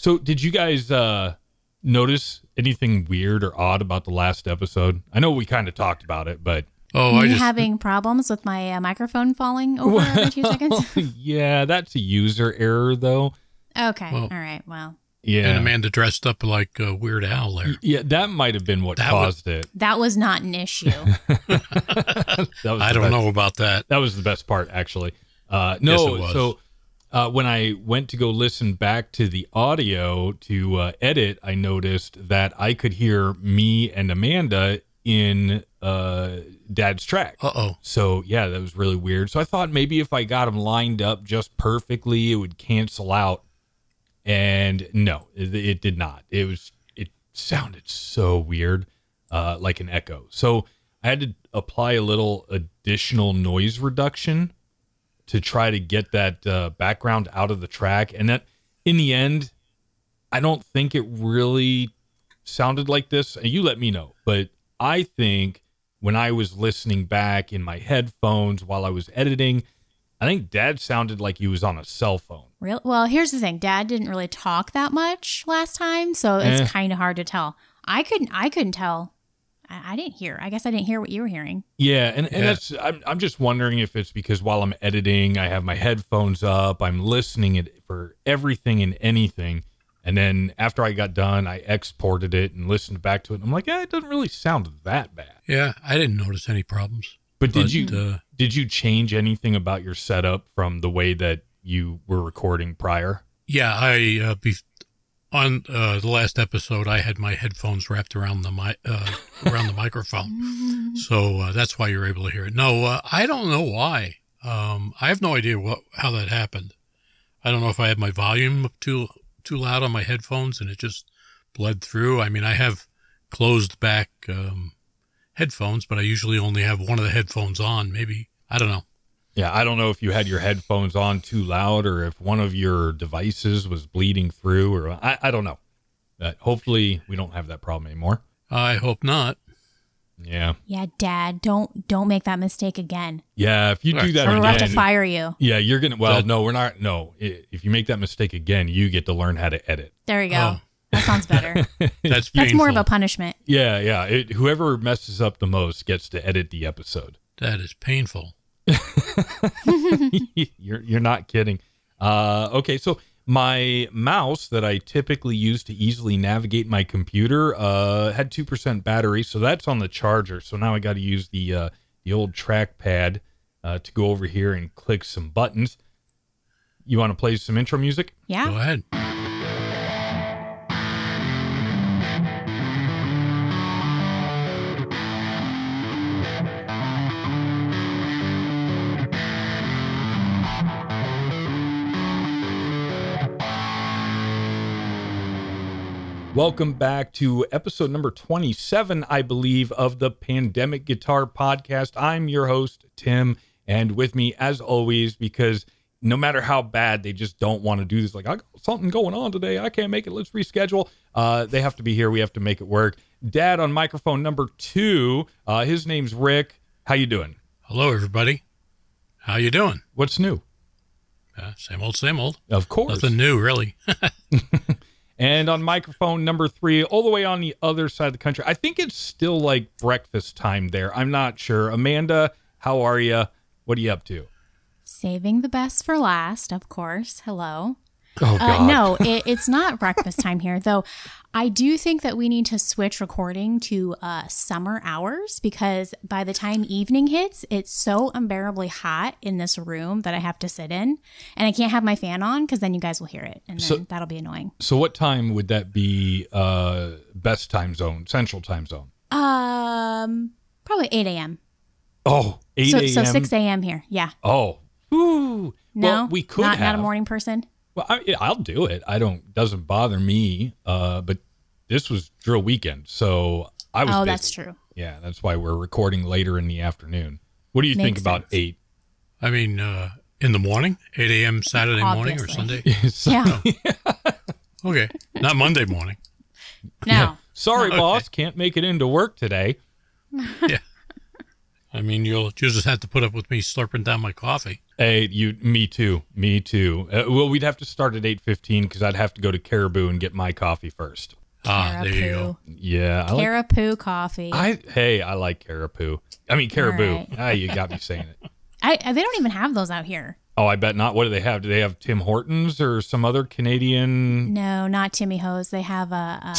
So, did you guys uh, notice anything weird or odd about the last episode? I know we kind of talked about it, but Oh, Me I just having problems with my uh, microphone falling over every two seconds. yeah, that's a user error, though. Okay. Well- All right. Well, Yeah, and Amanda dressed up like uh, Weird Al there. yeah, that might have been what That would- caused it. that was not an issue. That was I don't best- know about that. That was the best part, actually. Uh, no, Yes, it was. so uh, when I went to go listen back to the audio to uh, edit, I noticed that I could hear me and Amanda in uh, Dad's track. Uh oh. So yeah, that was really weird. So I thought maybe if I got them lined up just perfectly, it would cancel out. And no, it, it did not. It was it sounded so weird, uh, like an echo. So I had to apply a little additional noise reduction to try to get that uh, background out of the track. And that, in the end, I don't think it really sounded like this. And you let me know, but I think when I was listening back in my headphones while I was editing, I think Dad sounded like he was on a cell phone. Real well, here's the thing. Dad didn't really talk that much last time, so it's Eh. kind of hard to tell. I couldn't. I couldn't tell. I, I didn't hear. I guess I didn't hear what you were hearing. Yeah, and, and Yeah. that's I'm I'm just wondering if it's because while I'm editing, I have my headphones up, I'm listening it for everything and anything, and then after I got done, I exported it and listened back to it. And I'm like, yeah, it doesn't really sound that bad. Yeah, I didn't notice any problems. But did you uh, did you change anything about your setup from the way that you were recording prior? Yeah, I uh, be- on uh, the last episode, I had my headphones wrapped around the mi- uh, around the microphone, so uh, that's why you're able to hear it. No, uh, I don't know why. Um, I have no idea what how that happened. I don't know if I had my volume too too loud on my headphones and it just bled through. I mean, I have closed back um, headphones, but I usually only have one of the headphones on. Maybe I don't know. Yeah, I don't know if you had your headphones on too loud or if one of your devices was bleeding through or I, I don't know. But hopefully we don't have that problem anymore. I hope not. Yeah. Yeah, Dad, don't don't make that mistake again. Yeah, if you do Right. that Or we'll have to fire you. yeah, you're gonna. Well, That- no, we're not. No, if you make that mistake again, you get to learn how to edit. There you go. Oh. That sounds better. That's That's more of a punishment. Yeah, yeah. It, whoever messes up the most gets to edit the episode. That is painful. you're you're not kidding. Uh, okay, so my mouse that I typically use to easily navigate my computer uh, had two percent battery, so that's on the charger. So now I got to use the uh, the old trackpad uh, to go over here and click some buttons. You want to play some intro music? Yeah. Go ahead. Welcome back to episode number 27, I believe, of the Pandemic Guitar Podcast. I'm your host, Tim, and with me, as always, because no matter how bad they just don't want to do this, like, I got something going on today. I can't make it. Let's reschedule. Uh, they have to be here. We have to make it work. Dad on microphone number two. Uh, his name's Rick. How you doing? Hello, everybody. How you doing? What's new? Uh, same old, same old. Of course. Nothing new, really. And on microphone number three, all the way on the other side of the country, I think it's still like breakfast time there. I'm not sure. Amanda, how are you? What are you up to? Saving the best for last, of course. Hello. Oh, Uh, no, it, it's not breakfast time here, though. I do think that we need to switch recording to uh, summer hours because by the time evening hits, it's so unbearably hot in this room that I have to sit in, and I can't have my fan on because then you guys will hear it, and then So- that'll be annoying. So, what time would that be? Uh, best time zone, central time zone. Um, probably eight a.m. Oh, 8 So, a.m. so six a.m. here. Yeah. Oh, Ooh. No, Well, we could not, have. not a morning person. Well, I, I'll do it. I don't. Doesn't bother me. Uh, but this was drill weekend, so I was. Oh, busy. that's true. Yeah, that's why we're recording later in the afternoon. What do you think about sense. eight? I mean, uh, in the morning, 8 a.m. Saturday morning or Sunday. So- Yeah. Okay. Not Monday morning. No. Sorry, Okay. boss, can't make it into work today. Yeah. I mean, you'll you just have to put up with me slurping down my coffee. Hey, you, me too, me too. Uh, well, we'd have to start at eight fifteen because I'd have to go to Caribou and get my coffee first. Ah, there you go. Yeah, I like, Carapoo coffee. I, I hey, I like Caribou. I mean Caribou. right. Ah, you got me saying it. I, they don't even have those out here. Oh, I bet not. What do they have? Do they have Tim Hortons or some other Canadian? No, not Timmy Hose. They have a, a,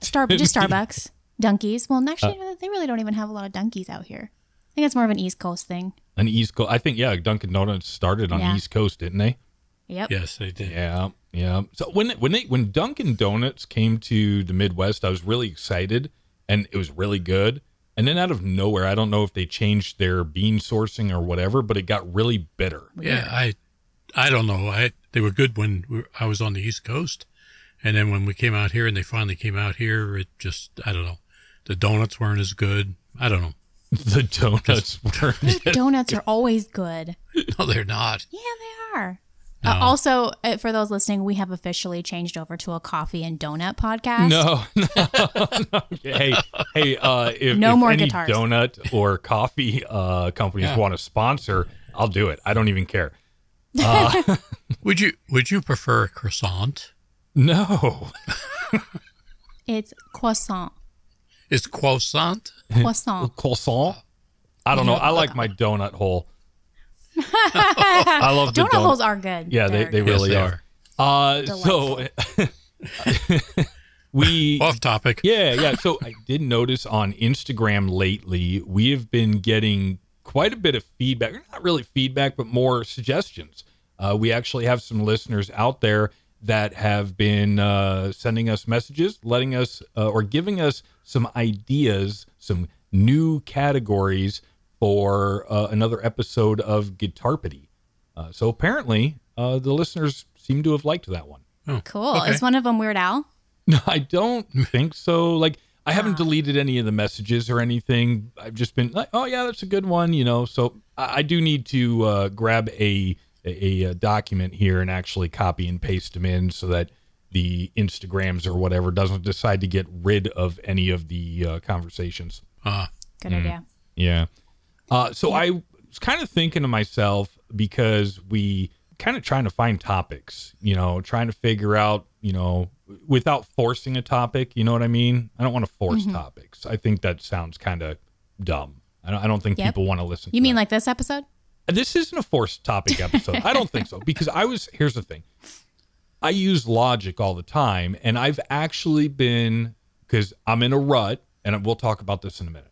a Star, just Starbucks, Dunkies. Well, actually, Uh. they really don't even have a lot of Dunkies out here. I think it's more of an East Coast thing. An East Coast. I think yeah, Dunkin' Donuts started on Yeah. East Coast, didn't they? Yep. Yes, they did. Yeah, yeah. So when when they when Dunkin' Donuts came to the Midwest, I was really excited, and it was really good. And then out of nowhere, I don't know if they changed their bean sourcing or whatever, but it got really bitter. Yeah, I, I don't know. I they were good when we, I was on the East Coast, and then when we came out here and they finally came out here, it just I don't know. The donuts weren't as good. I don't know. The donuts were. Donuts are always good. No, they're not. Yeah, they are. No. Uh, also, uh, for those listening, we have officially changed over to a coffee and donut podcast. No, no, no. Hey, hey, uh, if, No if more any guitars. donut or coffee uh, companies Yeah. want to sponsor, I'll do it. I don't even care. Would you Would you prefer a croissant? No, It's croissant. Is croissant? Croissant. croissant. I don't know. I like my donut hole. I love the donut donut. holes are good. Yeah, they, They're they good. really they are. Uh, so we Off topic. Yeah, yeah. So I did notice on Instagram lately, we have been getting quite a bit of feedback. Not really feedback, but more suggestions. Uh, we actually have some listeners out there that have been uh, sending us messages, letting us uh, or giving us some ideas, some new categories for uh, another episode of Guitarpity. Uh, so apparently, uh, the listeners seem to have liked that one. Cool. Okay. Is one of them Weird Al? No, I don't think so. Like, I haven't deleted any of the messages or anything. I've just been like, oh yeah, that's a good one, you know. So I, I do need to uh, grab a, a a document here and actually copy and paste them in so that the Instagrams or whatever doesn't decide to get rid of any of the uh, conversations. Uh, Good idea. Yeah. Uh, so I was kind of thinking to myself because we kind of trying to find topics, you know, trying to figure out, you know, without forcing a topic. You know what I mean? I don't want to force Mm-hmm. topics. I think that sounds kind of dumb. I don't, I don't think Yep. people want to listen. To. You to mean that. like this episode? This isn't a forced topic episode? I don't think so because I was. Here's the thing. I use Logic all the time, and I've actually been because I'm in a rut, and we'll talk about this in a minute.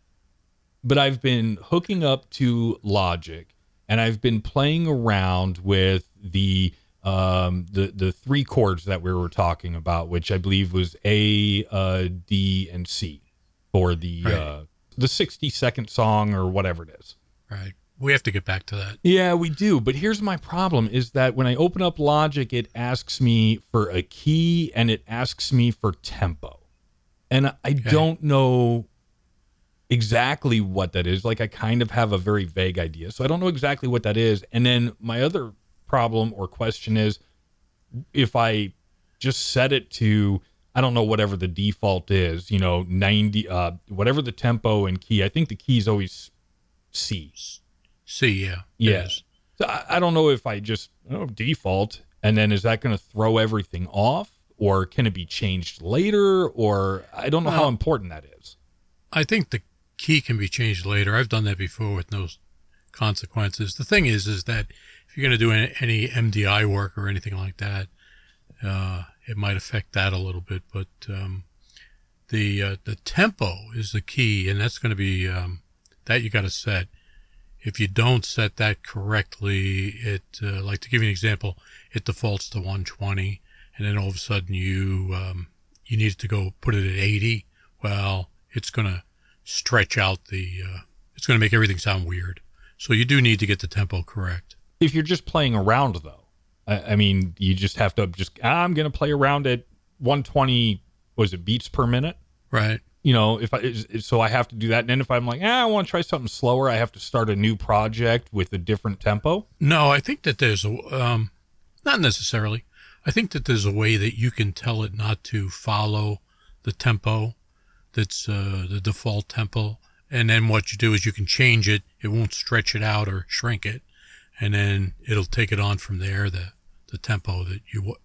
But I've been hooking up to Logic, and I've been playing around with the um, the the three chords that we were talking about, which I believe was A, uh, D, and C for the Right. uh, the 60 second song or whatever it is. right. We have to get back to that. Yeah, we do. But here's my problem is that when I open up Logic, it asks me for a key and it asks me for tempo. And I don't know exactly what that is. Like I kind of have a very vague idea. So I don't know exactly what that is. And then my other problem or question is if I just set it to I don't know whatever the default is, you know, 90 uh whatever the tempo and key. I think the key is always C. C, yeah. Yes. Yeah. So I, I don't know if I just oh, default, and then is that going to throw everything off, or can it be changed later, or I don't know how important that is. I think the key can be changed later. I've done that before with no consequences. The thing is, is that if you're going to do any, any MIDI work or anything like that, uh, it might affect that a little bit. But um, the uh, the tempo is the key, and that's going to be um, that you got to set. If you don't set that correctly, it uh, like to give you an example, it defaults to 120, and then all of a sudden you um, you need to go put it at 80. Well, it's going to stretch out the. Uh, it's going to make everything sound weird. So you do need to get the tempo correct. If you're just playing around, though, I, I mean, you just have to just I'm going to play around at 120. Was it beats per minute? Right. You know, if I so I have to do that, and then if I'm like, ah, I want to try something slower, I have to start a new project with a different tempo. No, I think that there's a um, not necessarily. I think that there's a way that you can tell it not to follow the tempo that's uh, the default tempo, and then what you do is you can change it. It won't stretch it out or shrink it, and then it'll take it on from there. The the tempo that you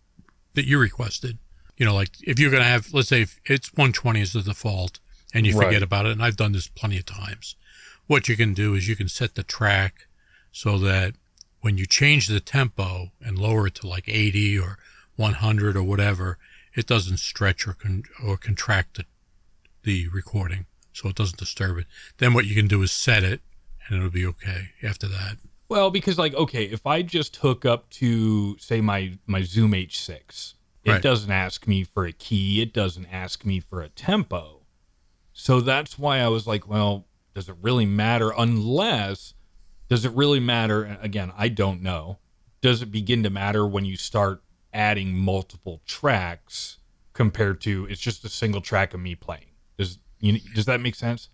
that you requested. You know, like if you're gonna have, let's say if it's 120 is the default, and you forget Right. about it. And I've done this plenty of times. What you can do is you can set the track so that when you change the tempo and lower it to like 80 or 100 or whatever, it doesn't stretch or con- or contract the, the recording, so it doesn't disturb it. Then what you can do is set it, and it'll be okay after that. Well, because like okay, if I just hook up to say my my Zoom H6, it Right. doesn't ask me for a key, it doesn't ask me for a tempo. So that's why I was like, well, does it really matter unless does it really matter again, I don't know. Does it begin to matter when you start adding multiple tracks compared to it's just a single track of me playing? Does you does that make sense?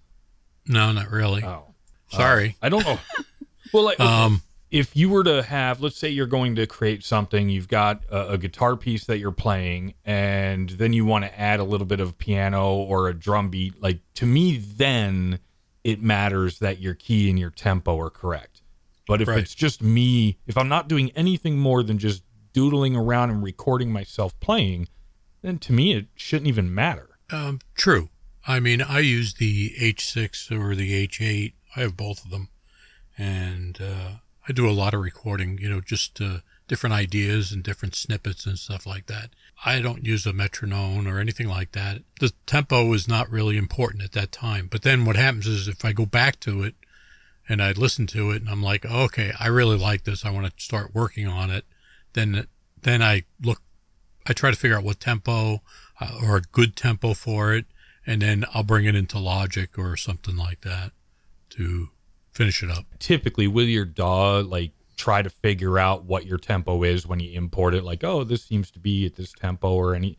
No, not really. Oh. Sorry. I don't know. well, like, Um, if you were to have, let's say you're going to create something, you've got a, a guitar piece that you're playing, and then you want to add a little bit of piano or a drum beat. Like to me, then it matters that your key and your tempo are correct. But if Right. it's just me, if I'm not doing anything more than just doodling around and recording myself playing, then to me it shouldn't even matter. Um, true. I mean, I use the H6 or the H8. I have both of them, and uh, I do a lot of recording. You know, just uh, different ideas and different snippets and stuff like that. I don't use a metronome or anything like that. The tempo is not really important at that time. But then what happens is if I go back to it and I listen to it and I'm like, okay, I really like this. I want to start working on it. Then then I look I try to figure out what tempo uh, or a good tempo for it, and then I'll bring it into Logic or something like that to finish it up. typically with your DAW, like try to figure out what your tempo is when you import it. Like, oh, this seems to be at this tempo or any.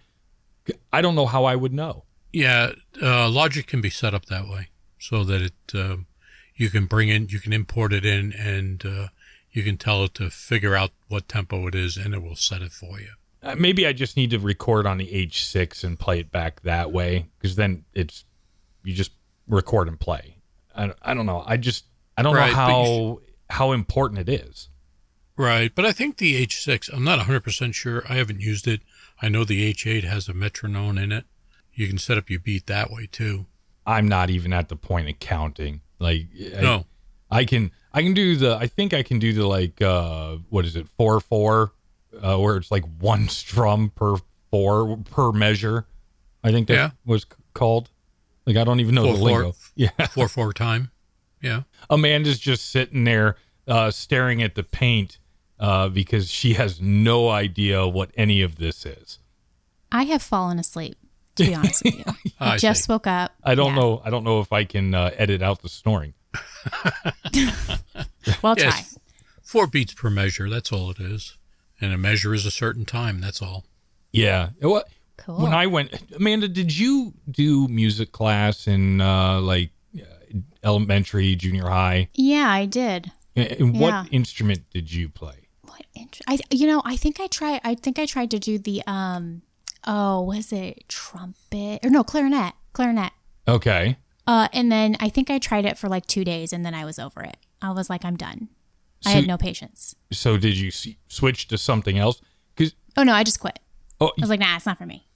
I don't know how I would know. Yeah, uh, Logic can be set up that way so that it um, you can bring in, you can import it in, and uh, you can tell it to figure out what tempo it is, and it will set it for you. Uh, maybe I just need to record on the H6 and play it back that way because then it's you just record and play. I, I don't know. I just I don't Right, know how how important it is. Right, but I think the H6, I'm not 100% sure. I haven't used it. I know the H8 has a metronome in it. You can set up your beat that way too. I'm not even at the point of counting. Like I, No. I can I can do the I think I can do the like uh what is it four four uh, where it's like one strum per four per measure. I think that Yeah. was called. Like I don't even know Four, the four. lingo. Yeah, 4 4 time. Yeah. Amanda's just sitting there uh, staring at the paint uh, because she has no idea what any of this is. I have fallen asleep, to be honest with you. I, I just see. woke up. I don't Yeah. know. I don't know if I can uh, edit out the snoring. Well, try. Four beats per measure. That's all it is. And a measure is a certain time. That's all. Yeah. What Cool. when I went, Amanda, did you do music class in uh, like elementary, junior high? yeah, I did. And and Yeah. what instrument did you play? What int- I you know, I think I tried I think I tried to do the um oh, was it trumpet or no, clarinet. Clarinet. Okay. Uh and then I think I tried it for like 2 days and then I was over it. I was like I'm done. I So- had no patience. So did you s- switch to something else? Because Oh no, I just quit. oh I was like, nah, it's not for me.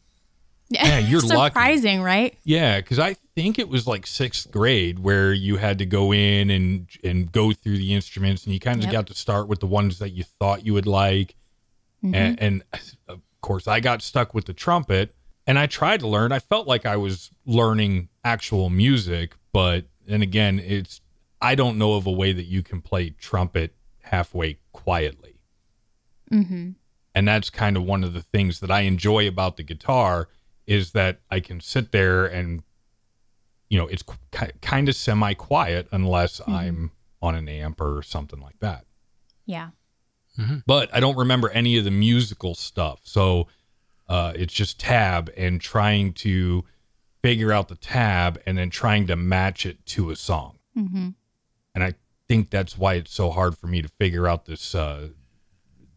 Yeah, you're lucky. surprising, right? yeah, because I think it was like sixth grade where you had to go in and and go through the instruments, and you kind of Yep. got to start with the ones that you thought you would like. Mm-hmm. And, and of course, I got stuck with the trumpet, and I tried to learn. I felt like I was learning actual music, but and again, it's I don't know of a way that you can play trumpet halfway quietly. Mhm. and that's kind of one of the things that I enjoy about the guitar is that I can sit there and you know it's ki- kind of semi quiet unless I'm on an amp or something like that. Yeah. But I don't remember any of the musical stuff, so uh, it's just tab and trying to figure out the tab and then trying to match it to a song. Mhm. And I think that's why it's so hard for me to figure out this uh,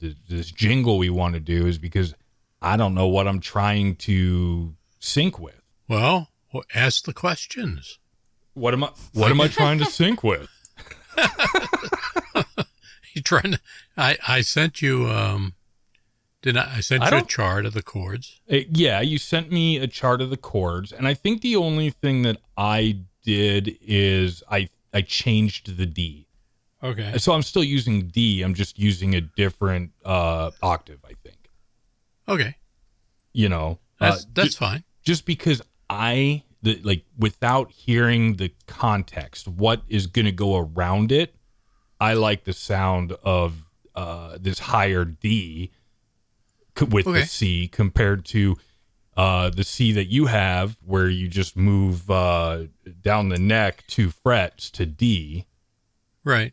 th- this jingle we want to do is because I don't know what I'm trying to sync with. Well, well ask the questions. What am I? What am I trying to sync with? You trying to? I I sent you. Um, did I? I sent I you a chart of the chords. Uh, yeah, you sent me a chart of the chords, and I think the only thing that I did is I I changed the D. Okay. So I'm still using D. I'm just using a different uh, octave. I think. Okay. You know, That's uh, that's fine. just because I the, like without hearing the context, what is going to go around it. I like the sound of uh, this higher D with Okay. the C compared to uh, the C that you have, where you just move uh, down the neck two frets to D. Right.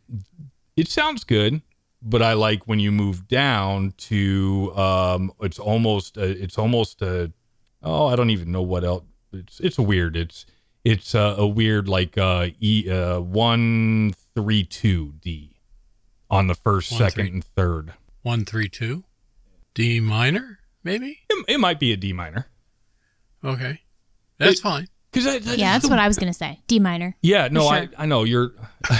It sounds good, but I like when you move down to um, it's almost a, it's almost a oh I don't even know what else it's it's weird it's it's uh, a weird like uh e uh one three two D on the first One, second three. and third One three two, D minor maybe. it, it might be a D minor Okay. That's fine. because Yeah, that's what I was going to say. D minor. Yeah, no, For I. I know you're.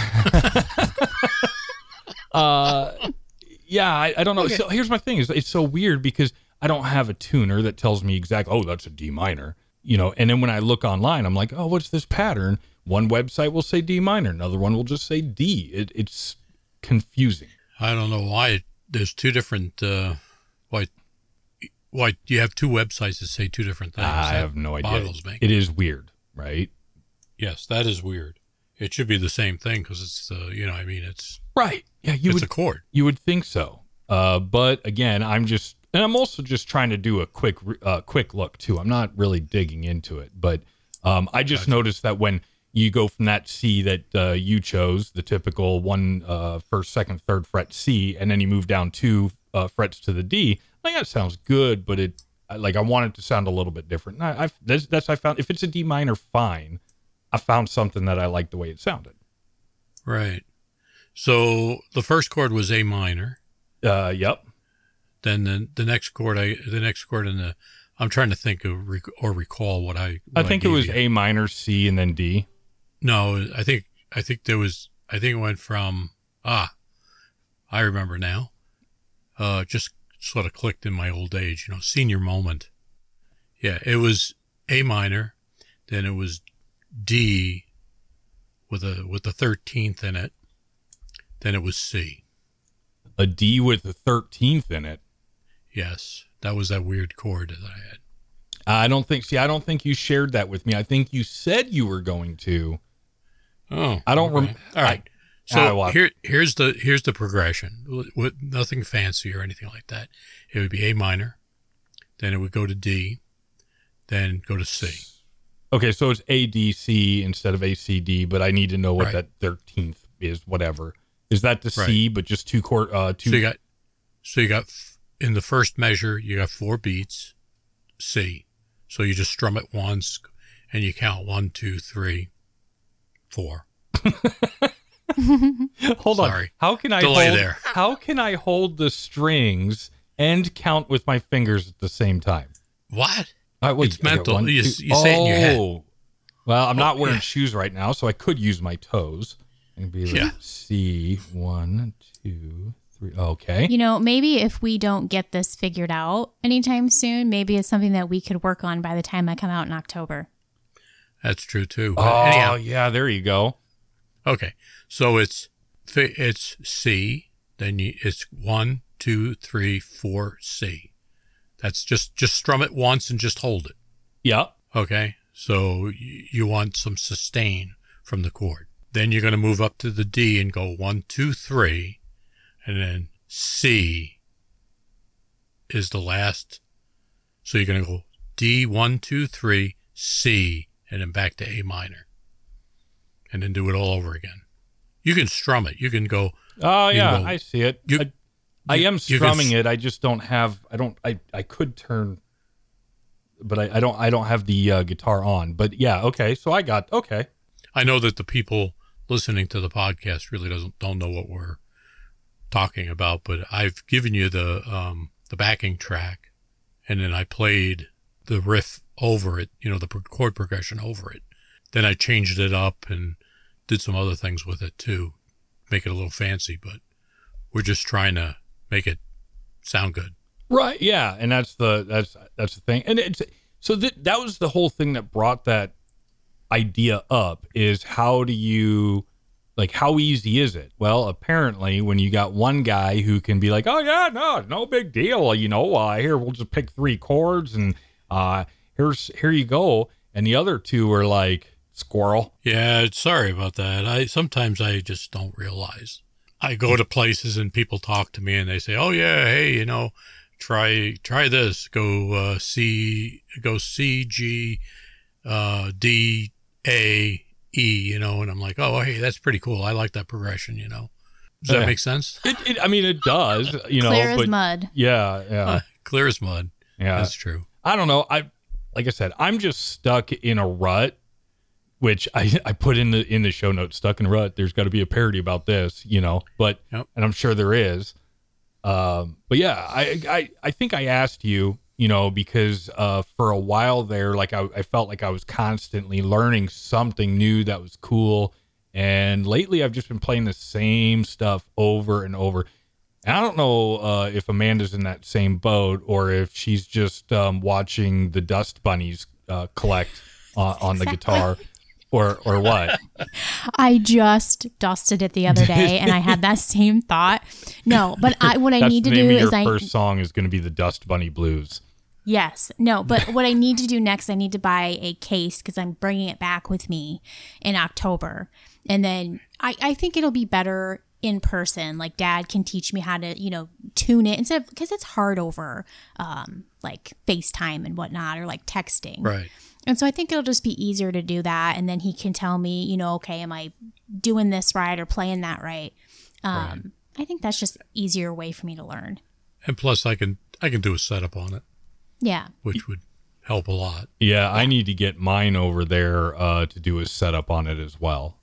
uh, yeah, I, I don't know. Okay. So here's my thing: is it's so weird because I don't have a tuner that tells me exactly. Oh, that's a D minor, you know. And then when I look online, I'm like, oh, what's this pattern? One website will say D minor, another one will just say D. It, it's confusing. I don't know why there's two different. Uh, why? Why you have two websites that say two different things? I That have no idea. It is weird, right? yes, that is weird. It should be the same thing because it's uh, you know I mean it's Right. Yeah, you it's would a chord. You would think so. Uh, but again, I'm just, and I'm also just trying to do a quick, uh, quick look too. I'm not really digging into it, but um, I just noticed that when you go from that C that uh, you chose, the typical one, uh, first, second, third fret C, and then you move down two uh, frets to the D, like that sounds good, but it, like I want it to sound a little bit different. I that's, that's I found if it's a D minor, fine. I found something that I like the way it sounded. Right. So the first chord was A minor. Uh, yep. Then the the next chord I the next chord in the I'm trying to think of rec- or recall what I I what think it was you. A minor, C, and then D. No, I think I think there was I think it went from ah, I remember now. Uh, just sort of clicked in my old age, you know, senior moment. Yeah, it was A minor, then it was D with a with the thirteenth in it, then it was C. a D with a 13th in it. Yes, that was that weird chord that I had. I don't think, see, I don't think you shared that with me. I think you said you were going to. Oh, I don't okay. rem- All right. I- So here, here's the here's the progression. With nothing fancy or anything like that. It would be A minor, then it would go to D, then go to C. Okay, so it's ADC instead of ACD, but I need to know what Right. that 13th is, whatever. Is that the C, but just two chord, uh, two? So you got, so you got f- in the first measure you got four beats, C. So you just strum it once, and you count one, two, three, four. hold on. sorry. How can I Delay hold, there. How can I hold the strings and count with my fingers at the same time? What? I, wait, It's I mental. one, You- two- you say it in your head. Oh. Well, I'm not Oh, wearing yeah. shoes right now, so I could use my toes. And be like, Yeah. C, one, two, three. Okay. You know, maybe if we don't get this figured out anytime soon, maybe it's something that we could work on by the time I come out in October. That's true too. But Oh, anyhow, yeah, there you go. Okay, so it's it's C, then you, it's one, two, three, four, C. That's just just strum it once and just hold it. Yep. Okay, so you want some sustain from the chord. Then you're going to move up to the D and go one, two, three, and then C is the last. So you're going to go D one, two, three, C, and then back to A minor, and then do it all over again. You can strum it. You can go. Oh, yeah, go- I see it. you- I, I am strumming s- it. I just don't have. I don't. I. I could turn, but I, I don't. I don't have the uh, guitar on. But yeah, okay. So I got okay. I know that the people listening to the podcast really doesn't don't know what we're talking about, but I've given you the um, the backing track, and then I played the riff over it. You know, the chord progression over it. then I changed it up and did some other things with it too, make it a little fancy. But we're just trying to make it sound good. Right. Yeah, and that's the that's that's the thing, and it's so that that was the whole thing that brought that idea up is how do you like how easy is it? Well, apparently, when you got one guy who can be like, "Oh yeah, no, no big deal," you know, uh, here we'll just pick three chords and uh, here's here you go, and the other two are like squirrel. Yeah, sorry about that. I sometimes I just don't realize. I go to places and people talk to me and they say, "Oh yeah, hey, you know, try try this. Go uh, C, go C G, uh, D A E. You know." And I'm like, "Oh, hey, that's pretty cool. I like that progression. You know." Does Yeah. that make sense? It, it, I mean, it does, you know, Clear as but mud. yeah, yeah, Uh, clear as mud. yeah. That's true. I don't know. I like I said, I'm just stuck in a rut, which I I put in the in the show notes. Stuck in a rut. There's got to be a parody about this, you know. But Yep. and I'm sure there is. Um, but yeah, I I I think I asked you, you know, because uh for a while there, like I I felt like I was constantly learning something new that was cool. And lately, I've just been playing the same stuff over and over. And I don't know uh, if Amanda's in that same boat or if she's just um, watching the dust bunnies uh, collect on, on the guitar or or what. I just dusted it the other day and I had that same thought. No, but I what I need the to do of your is I first song is going to be the Dust Bunny Blues. Yes. No, but what I need to do next, I need to buy a case because I'm bringing it back with me in October. And then I, I think it'll be better in person. Like dad can teach me how to, you know, tune it instead of, because it's hard over um, like FaceTime and whatnot or like texting. Right. And so I think it'll just be easier to do that. And then he can tell me, you know, okay, am I doing this right or playing that right? Um, I think that's just easier way for me to learn. And plus, I can I can do a setup on it, Yeah. which would help a lot. Yeah, I need to get mine over there uh, to do a setup on it as well.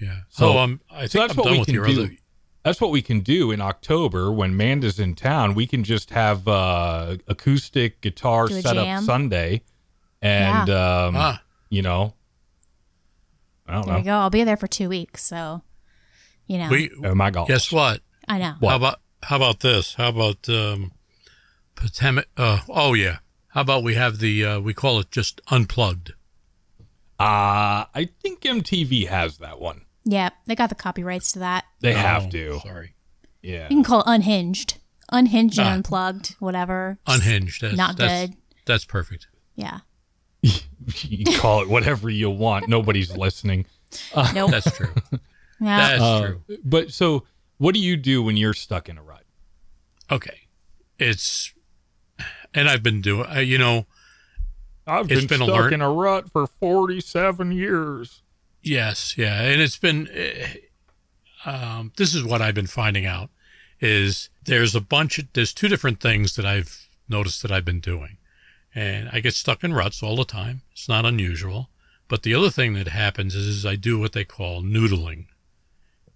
Yeah. So- So um, I so think that's I'm what done we with can your do. other. That's what we can do in October when Manda's in town. We can just have uh, acoustic guitar Do a set up jam. Sunday, and um, Ah, you know, I don't There know. you go. I'll be there for two weeks. So, you know, we Oh my God! guess what? I know. What? How about how about this? How about um, Potomac? Uh, oh yeah. How about we have the uh, we call it just unplugged. Uh, I think MTV has that one. Yeah, they got the copyrights to that. They Oh, have to. Sorry, Yeah. You can call it unhinged, unhinged and Ah. unplugged, whatever. Unhinged. That's, Not that's, good. That's perfect. Yeah. you call it whatever you want. Nobody's listening. Nope. That's true. yeah. That's Uh, true. But so, what do you do when you're stuck in a rut? Okay, it's and I've been doing. Uh, you know, I've It's been a learn- in a rut for 47 years. Yes, yeah, and it's been. uh, Um, this is what I've been finding out: is there's a bunch of there's two different things that I've noticed that I've been doing, and I get stuck in ruts all the time. It's not unusual, but the other thing that happens is, is I do what they call noodling,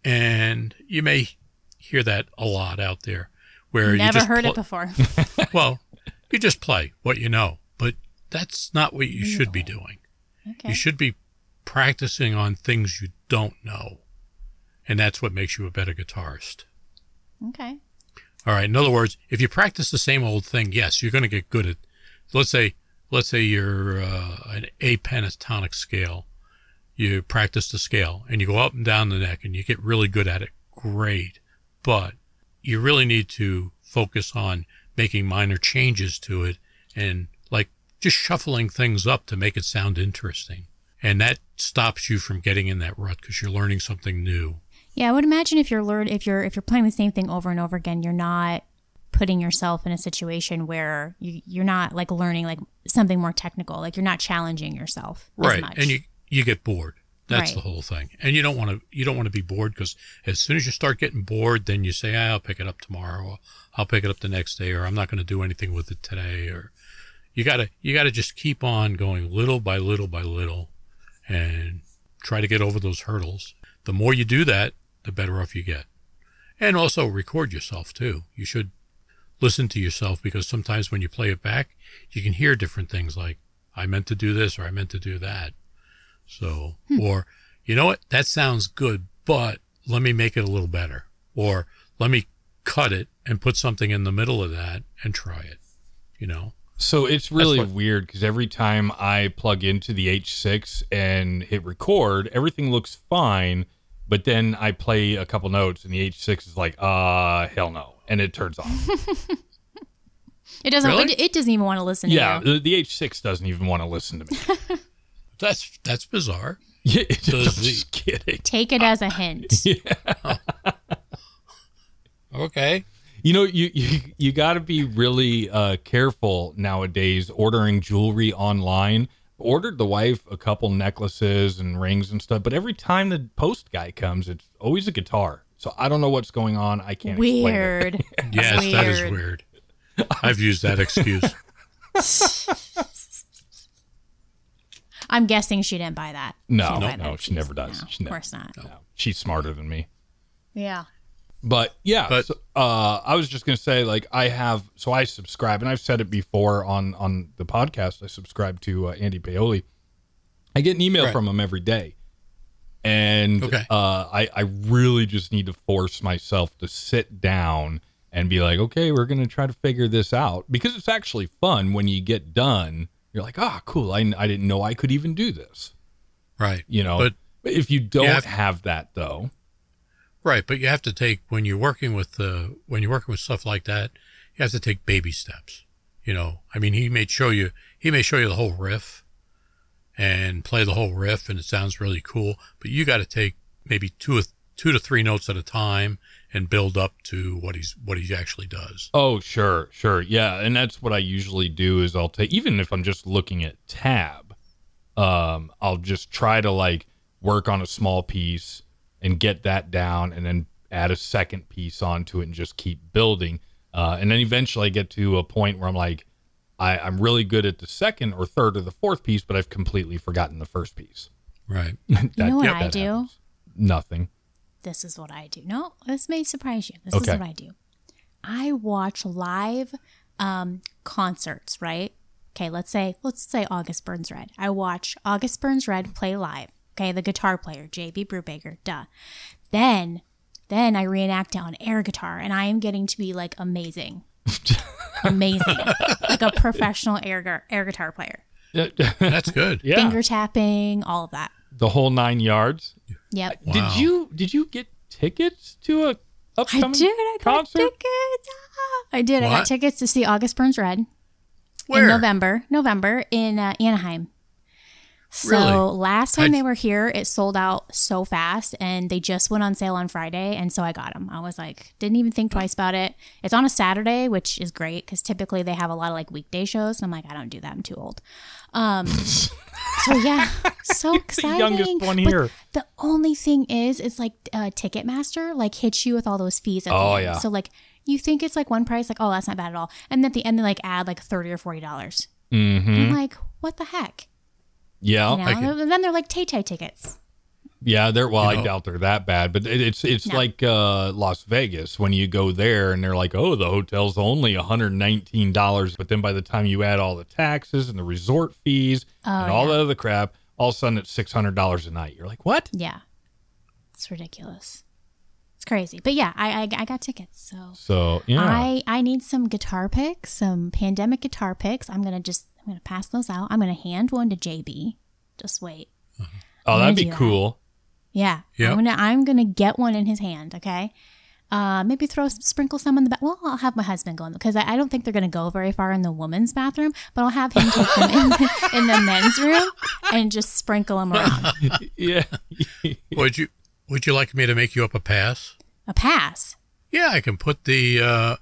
and you may hear that a lot out there, where you Never just heard pl- it before. well, you just play what you know, but that's not what you should be doing. okay. You should be practicing on things you don't know. And that's what makes you a better guitarist. Okay. All right. In other words, if you practice the same old thing, yes, you're going to get good at, let's say, let's say you're uh, an A pentatonic scale. You practice the scale and you go up and down the neck and you get really good at it. Great. But you really need to focus on making minor changes to it and like just shuffling things up to make it sound interesting. And that stops you from getting in that rut because you're learning something new. Yeah, I would imagine if you're learn if you're if you're playing the same thing over and over again, you're not putting yourself in a situation where you, you're not like learning like something more technical. Like you're not challenging yourself as right much. and you you get bored that's Right. the whole thing and you don't want to you don't want to be bored because as soon as you start getting bored then you say ah, i'll pick it up tomorrow or i'll pick it up the next day or i'm not going to do anything with it today or you gotta you gotta just keep on going little by little by little and try to get over those hurdles the more you do that the better off you get and also record yourself too you should listen to yourself because sometimes when you play it back you can hear different things like i meant to do this or i meant to do that So, Hmm. or, you know what? That sounds good, but let me make it a little better. Or let me cut it and put something in the middle of that and try it. You know? So it's really what- weird because every time I plug into the H6 and hit record, everything looks fine. But then I play a couple notes and the H6 is like, uh, hell no. And it turns off. It doesn't. Really? It, it doesn't even want to listen yeah, to you. the, the H6 doesn't even want to listen to me. That's, that's bizarre. yeah, I'm Does the- just kidding. Take it as a hint. Yeah. Okay. You know, you you, you got to be really uh, careful nowadays ordering jewelry online. Ordered the wife a couple necklaces and rings and stuff, but every time the post guy comes, it's always a guitar. So I don't know what's going on. I can't explain it. Weird. Yes, that is Weird. weird. I've used that excuse. I'm guessing she didn't buy that. No, didn't no, no, she never does. No, She of course not. No, she's smarter than me. Yeah. But yeah, But- so, uh, I was just gonna say, like, I have, so I subscribe, and I've said it before on on the podcast. I subscribe to uh, Andy Paoli. I get an email Right. from him every day, and Okay. uh, I I really just need to force myself to sit down and be like, okay, we're gonna try to figure this out because it's actually fun when you get done. You're like, ah, cool. I I didn't know I could even do this. Right. You know, But if you don't have- have that though, Right, but you have to take when you're working with uh, when you're working with stuff like that, you have to take baby steps. You know, I mean, he may show you he may show you the whole riff and play the whole riff, and it sounds really cool. But you got to take maybe two or- two to three notes at a time and build up to what he's what he actually does. Oh, sure, sure. Yeah, and that's what I usually do is I'll take even if I'm just looking at tab, um, I'll just try to like work on a small piece and get that down and then add a second piece onto it and just keep building. Uh, and then eventually I get to a point where I'm like, I, I'm really good at the second or third or the fourth piece, but I've completely forgotten the first piece. Right. That- know what that I do? happens. Nothing. This is what I do. No, this may surprise you. This Okay. is what I do. I watch live um, concerts, right? Okay, let's say let's say August Burns Red. I watch August Burns Red play live. Okay, the guitar player, JB Brubaker, duh. Then then I reenact it on air guitar and I am getting to be like amazing. amazing. like a professional air gu- air guitar player. That's good. yeah, Finger tapping, all of that. the whole nine yards. Yep. Wow. Did you did you get tickets to a upcoming I did. I got concert? tickets. Ah, I did. I got tickets to see August Burns Red Where? in November. November in uh, Anaheim. So Really? last time How'd they were here, it sold out so fast, and they just went on sale on Friday, and so I got them. I was like, didn't even think twice about it. It's on a Saturday, which is great because typically they have a lot of like weekday shows. And I'm like, I don't do that. I'm too old. Um, so yeah, so exciting. the youngest one But here. the only thing is, it's like uh, Ticketmaster like hits you with all those fees. At Oh, the end. yeah. So like you think it's like one price, like oh that's not bad at all, and at the end they like add like thirty or forty dollars. Mm-hmm. I'm like, what the heck? Yeah, You know? Can- And then they're like Tay Tay tickets. yeah. They're well, You I doubt they're that bad, but it, it's it's No. like uh, Las Vegas when you go there and they're like, oh, the hotel's only one hundred nineteen dollars, but then by the time you add all the taxes and the resort fees Oh, and all yeah. the other crap, all of a sudden it's six hundred dollars a night. You're like, what? Yeah, it's ridiculous. It's crazy, but yeah, I I, I got tickets. So So yeah, I I need some guitar picks, some pandemic guitar picks. I'm gonna just I'm gonna pass those out. I'm gonna hand one to JB. Just wait. oh, that'd be do that. cool. Yeah. Yep. I'm gonna I'm gonna get one in his hand. Okay. Uh, maybe throw sprinkle some in the back. Well, I'll have my husband go in because I, I don't think they're gonna go very far in the woman's bathroom. But I'll have him take them in, in the men's room and just sprinkle them around. yeah, Would you Would you like me to make you up a pass? A pass. Yeah, I can put the uh,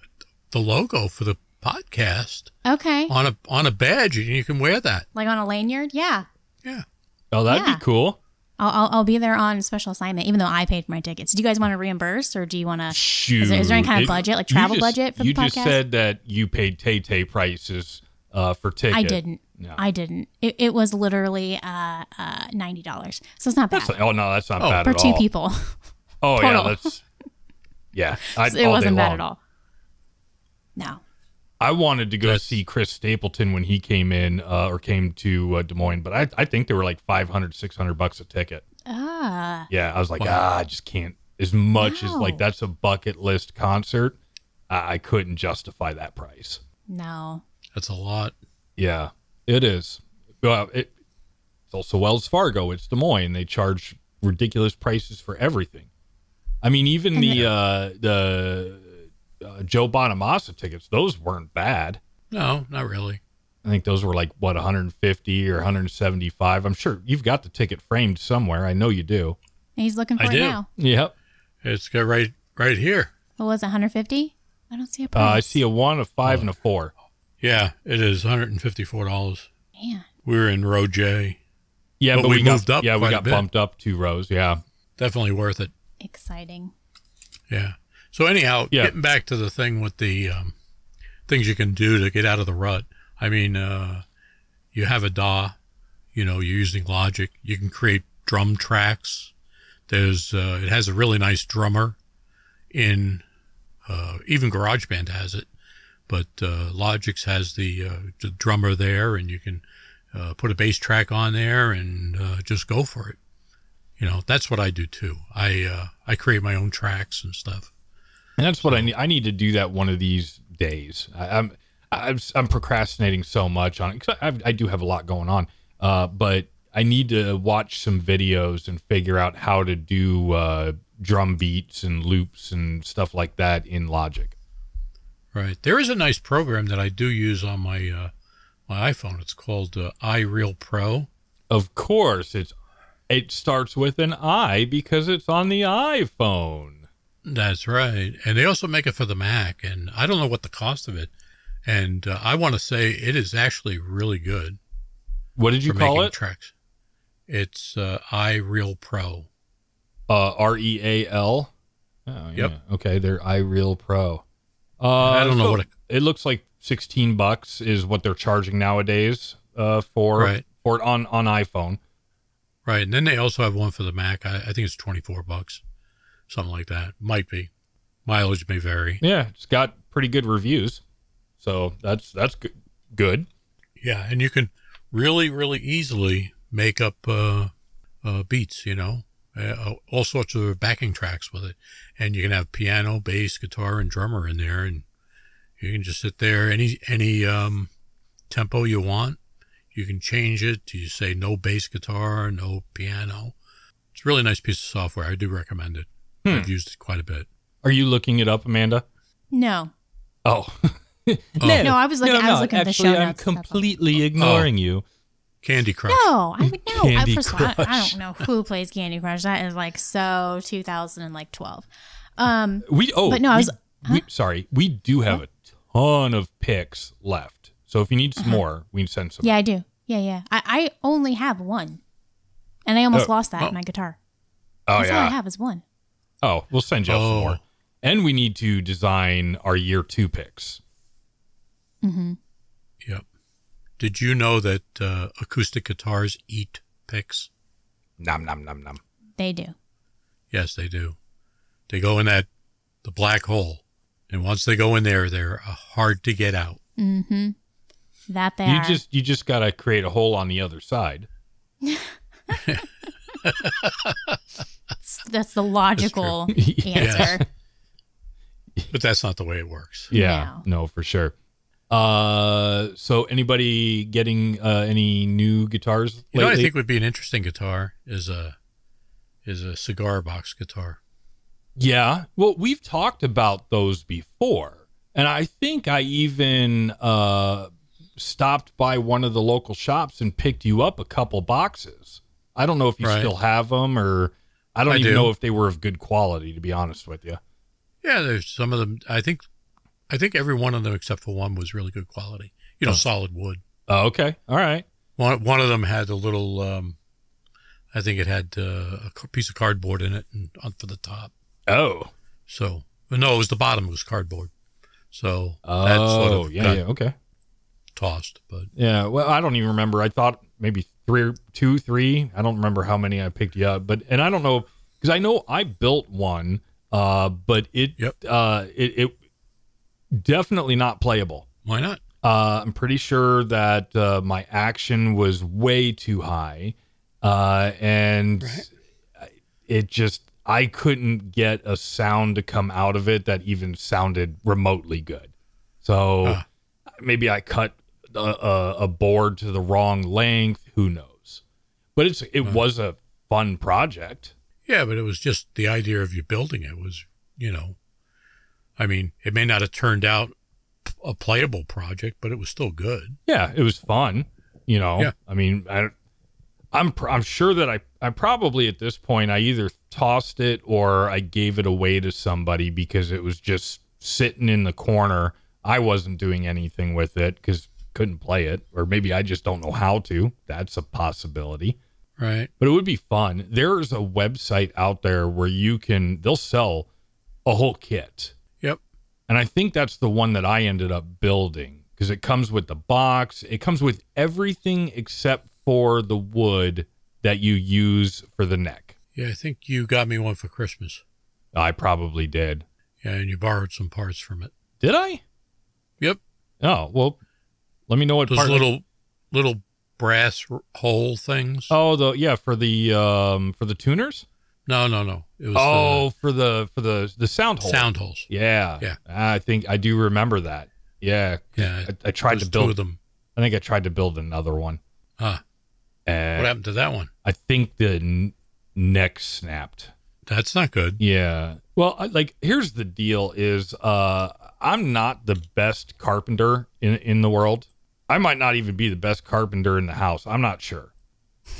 the logo for the podcast Okay. on a on a badge, and you can wear that. Like on a lanyard. Yeah. Yeah. oh, that'd Yeah. be cool. I'll, I'll I'll be there on special assignment, even though I paid for my tickets. Do you guys want to reimburse, or do you want to? Shoot, Is there- is there any kind of It- budget, like travel just- budget for the you just podcast? said that you paid Tay Tay prices uh, for tickets. I didn't. No. I didn't. It, it was literally uh, uh, ninety dollars. So it's not bad That's, oh no, that's not Oh, bad for two all. people. Oh total. yeah, that's yeah. I'd, it wasn't bad long. at all. No. I wanted to go That's- see Chris Stapleton when he came in uh, or came to uh, Des Moines, but I, I think they were like 500, 600 bucks a ticket. Ah, Yeah, I was like, Wow. ah, I just can't. As much as like that's a bucket list concert, I, I couldn't justify that price. no. That's a lot. Yeah, it is. Well, it, it's also Wells Fargo. It's Des Moines. They charge ridiculous prices for everything. I mean, even the uh, the uh, Joe Bonamassa tickets, those weren't bad. No, not really. I think those were like what 150 or 175. I'm sure you've got the ticket framed somewhere. I know you do. He's looking for I it do. now. Yep. It's got right right here. What was it, 150? I don't see a Uh. I see a one, a five, and a four. Yeah, it is $154. Man, We were in row J. Yeah, But but, we we, got, moved up Yeah, we quite a got bit. bumped up two rows. Yeah. Definitely worth it. exciting. Yeah. So anyhow, Yeah. getting back to the thing with the um, things you can do to get out of the rut. I mean, uh, you have a DAW, you know, you're using Logic. You can create drum tracks. There's, uh, it has a really nice drummer in, uh, even GarageBand has it, but uh, Logic's has the, uh, the drummer there, and you can uh, put a bass track on there and uh, just go for it. You know, that's what I do too. I uh, I create my own tracks and stuff. And that's what I need. I need to do that one of these days. I, I'm, I'm I'm procrastinating so much on it 'cause I, I do have a lot going on. Uh, but I need to watch some videos and figure out how to do uh, drum beats and loops and stuff like that in Logic. Right. There is a nice program that I do use on my uh, my iPhone. It's called uh, iReal Pro. Of course, it's it starts with an I because it's on the iPhone. That's right. And they also make it for the Mac. And I don't know what the cost of it. And uh, I want to say it is actually really good What did you call it? tracks. It's uh, iReal Pro. Uh, R E A L. Oh, Yep. Okay, they're iReal Pro. Uh, I don't know so what it- it looks like. Sixteen bucks is what they're charging nowadays. Uh, for Right. for on on iPhone. Right. And then they also have one for the Mac. I, I think it's 24 bucks, something like that. Might be. Mileage may vary. Yeah, it's got pretty good reviews. So that's that's good. Good. Yeah, and you can really, really easily make up uh, uh, beats. You know, uh, all sorts of backing tracks with it, and you can have piano, bass, guitar, and drummer in there, and you can just sit there any any um, tempo you want. You can change it to you say no bass guitar, no piano. It's a really nice piece of software. I do recommend it. Hmm. I've used it quite a bit. Are you looking it up, Amanda? No. Oh. No. No, I was looking- I was looking at the actually, show I'm notes, completely ignoring you. Candy Crush. No, I would know. I, Candy first of all, I, I don't know who plays Candy Crush. That is like so 2012. Um, We oh, But no, I we- was- we, sorry. We do have a ton of picks left. So if you need some more, we can send some. Uh-huh. yeah, I do. Yeah, yeah. I, I only have one, and I almost Oh, lost that oh. in my guitar. Oh That's all I have is one. Oh, we'll send you out some Oh. more. And we need to design our year two picks. Mm-hmm. Yep. Did you know that uh, acoustic guitars eat picks? Nom nom nom nom. They do. Yes, they do. They go in that the black hole, and once they go in there, they're uh, hard to get out. Mm-hmm. That they You are. just you just gotta create a hole on the other side. That's the logical Yes. answer. But that's not the way it works. Yeah, no, for sure. Uh, so anybody getting uh, any new guitars You know, what I think would be an interesting guitar is a is a cigar box guitar. Yeah. Well, we've talked about those before. And I think I even uh, stopped by one of the local shops and picked you up a couple boxes. I don't know if you Right. still have them or I don't I even do. know if they were of good quality, to be honest with you. Yeah, there's some of them. I think I think every one of them except for one was really good quality. You know, Oh. solid wood. Oh, okay. All right. One one of them had a little. Um, I think it had uh, a piece of cardboard in it and on for the top. Oh. So, but no, it was the bottom. It was cardboard. So Oh, that sort of yeah, yeah. Okay. tossed. But Yeah. Well, I don't even remember. I thought maybe three, or two, three. I don't remember how many I picked you up, but and I don't know because I know I built one, uh, but it, Yep. uh, it, it definitely not playable. Why not? Uh, I'm pretty sure that uh, my action was way too high, uh, and Right. it just I couldn't get a sound to come out of it that even sounded remotely good. So Huh. maybe I cut a, a, a board to the wrong length. Who knows? But it's it was a fun project. Yeah, but it was just the idea of you building it was, you know, I mean, it may not have turned out a playable project, but it was still good. Yeah, it was fun. You know, Yeah. I mean, I, I'm pr- I'm sure that I I probably at this point I either tossed it or I gave it away to somebody because it was just sitting in the corner. I wasn't doing anything with it because couldn't play it, or maybe I just don't know how to. That's a possibility. Right. But it would be fun. There's a website out there where you can they'll sell a whole kit. Yep. And I think that's the one that I ended up building because it comes with the box. It comes with everything except for the wood that you use for the neck. Yeah, I think you got me one for Christmas. I probably did. Yeah, and you borrowed some parts from it. Did I? Yep. Oh, well, let me know what Those part. little little brass hole things. oh, the yeah, for the um for the tuners? No, no, no. It was Oh, for the for the the sound the hole. sound holes. Yeah. Yeah. I think I do remember that. Yeah. Yeah. I, I tried to build them. I think I tried to build another one. Huh. And What happened to that one? I think the n- neck snapped. That's not good. Yeah. Well, I, like here's the deal is uh I'm not the best carpenter in in the world. I might not even be the best carpenter in the house. I'm not sure.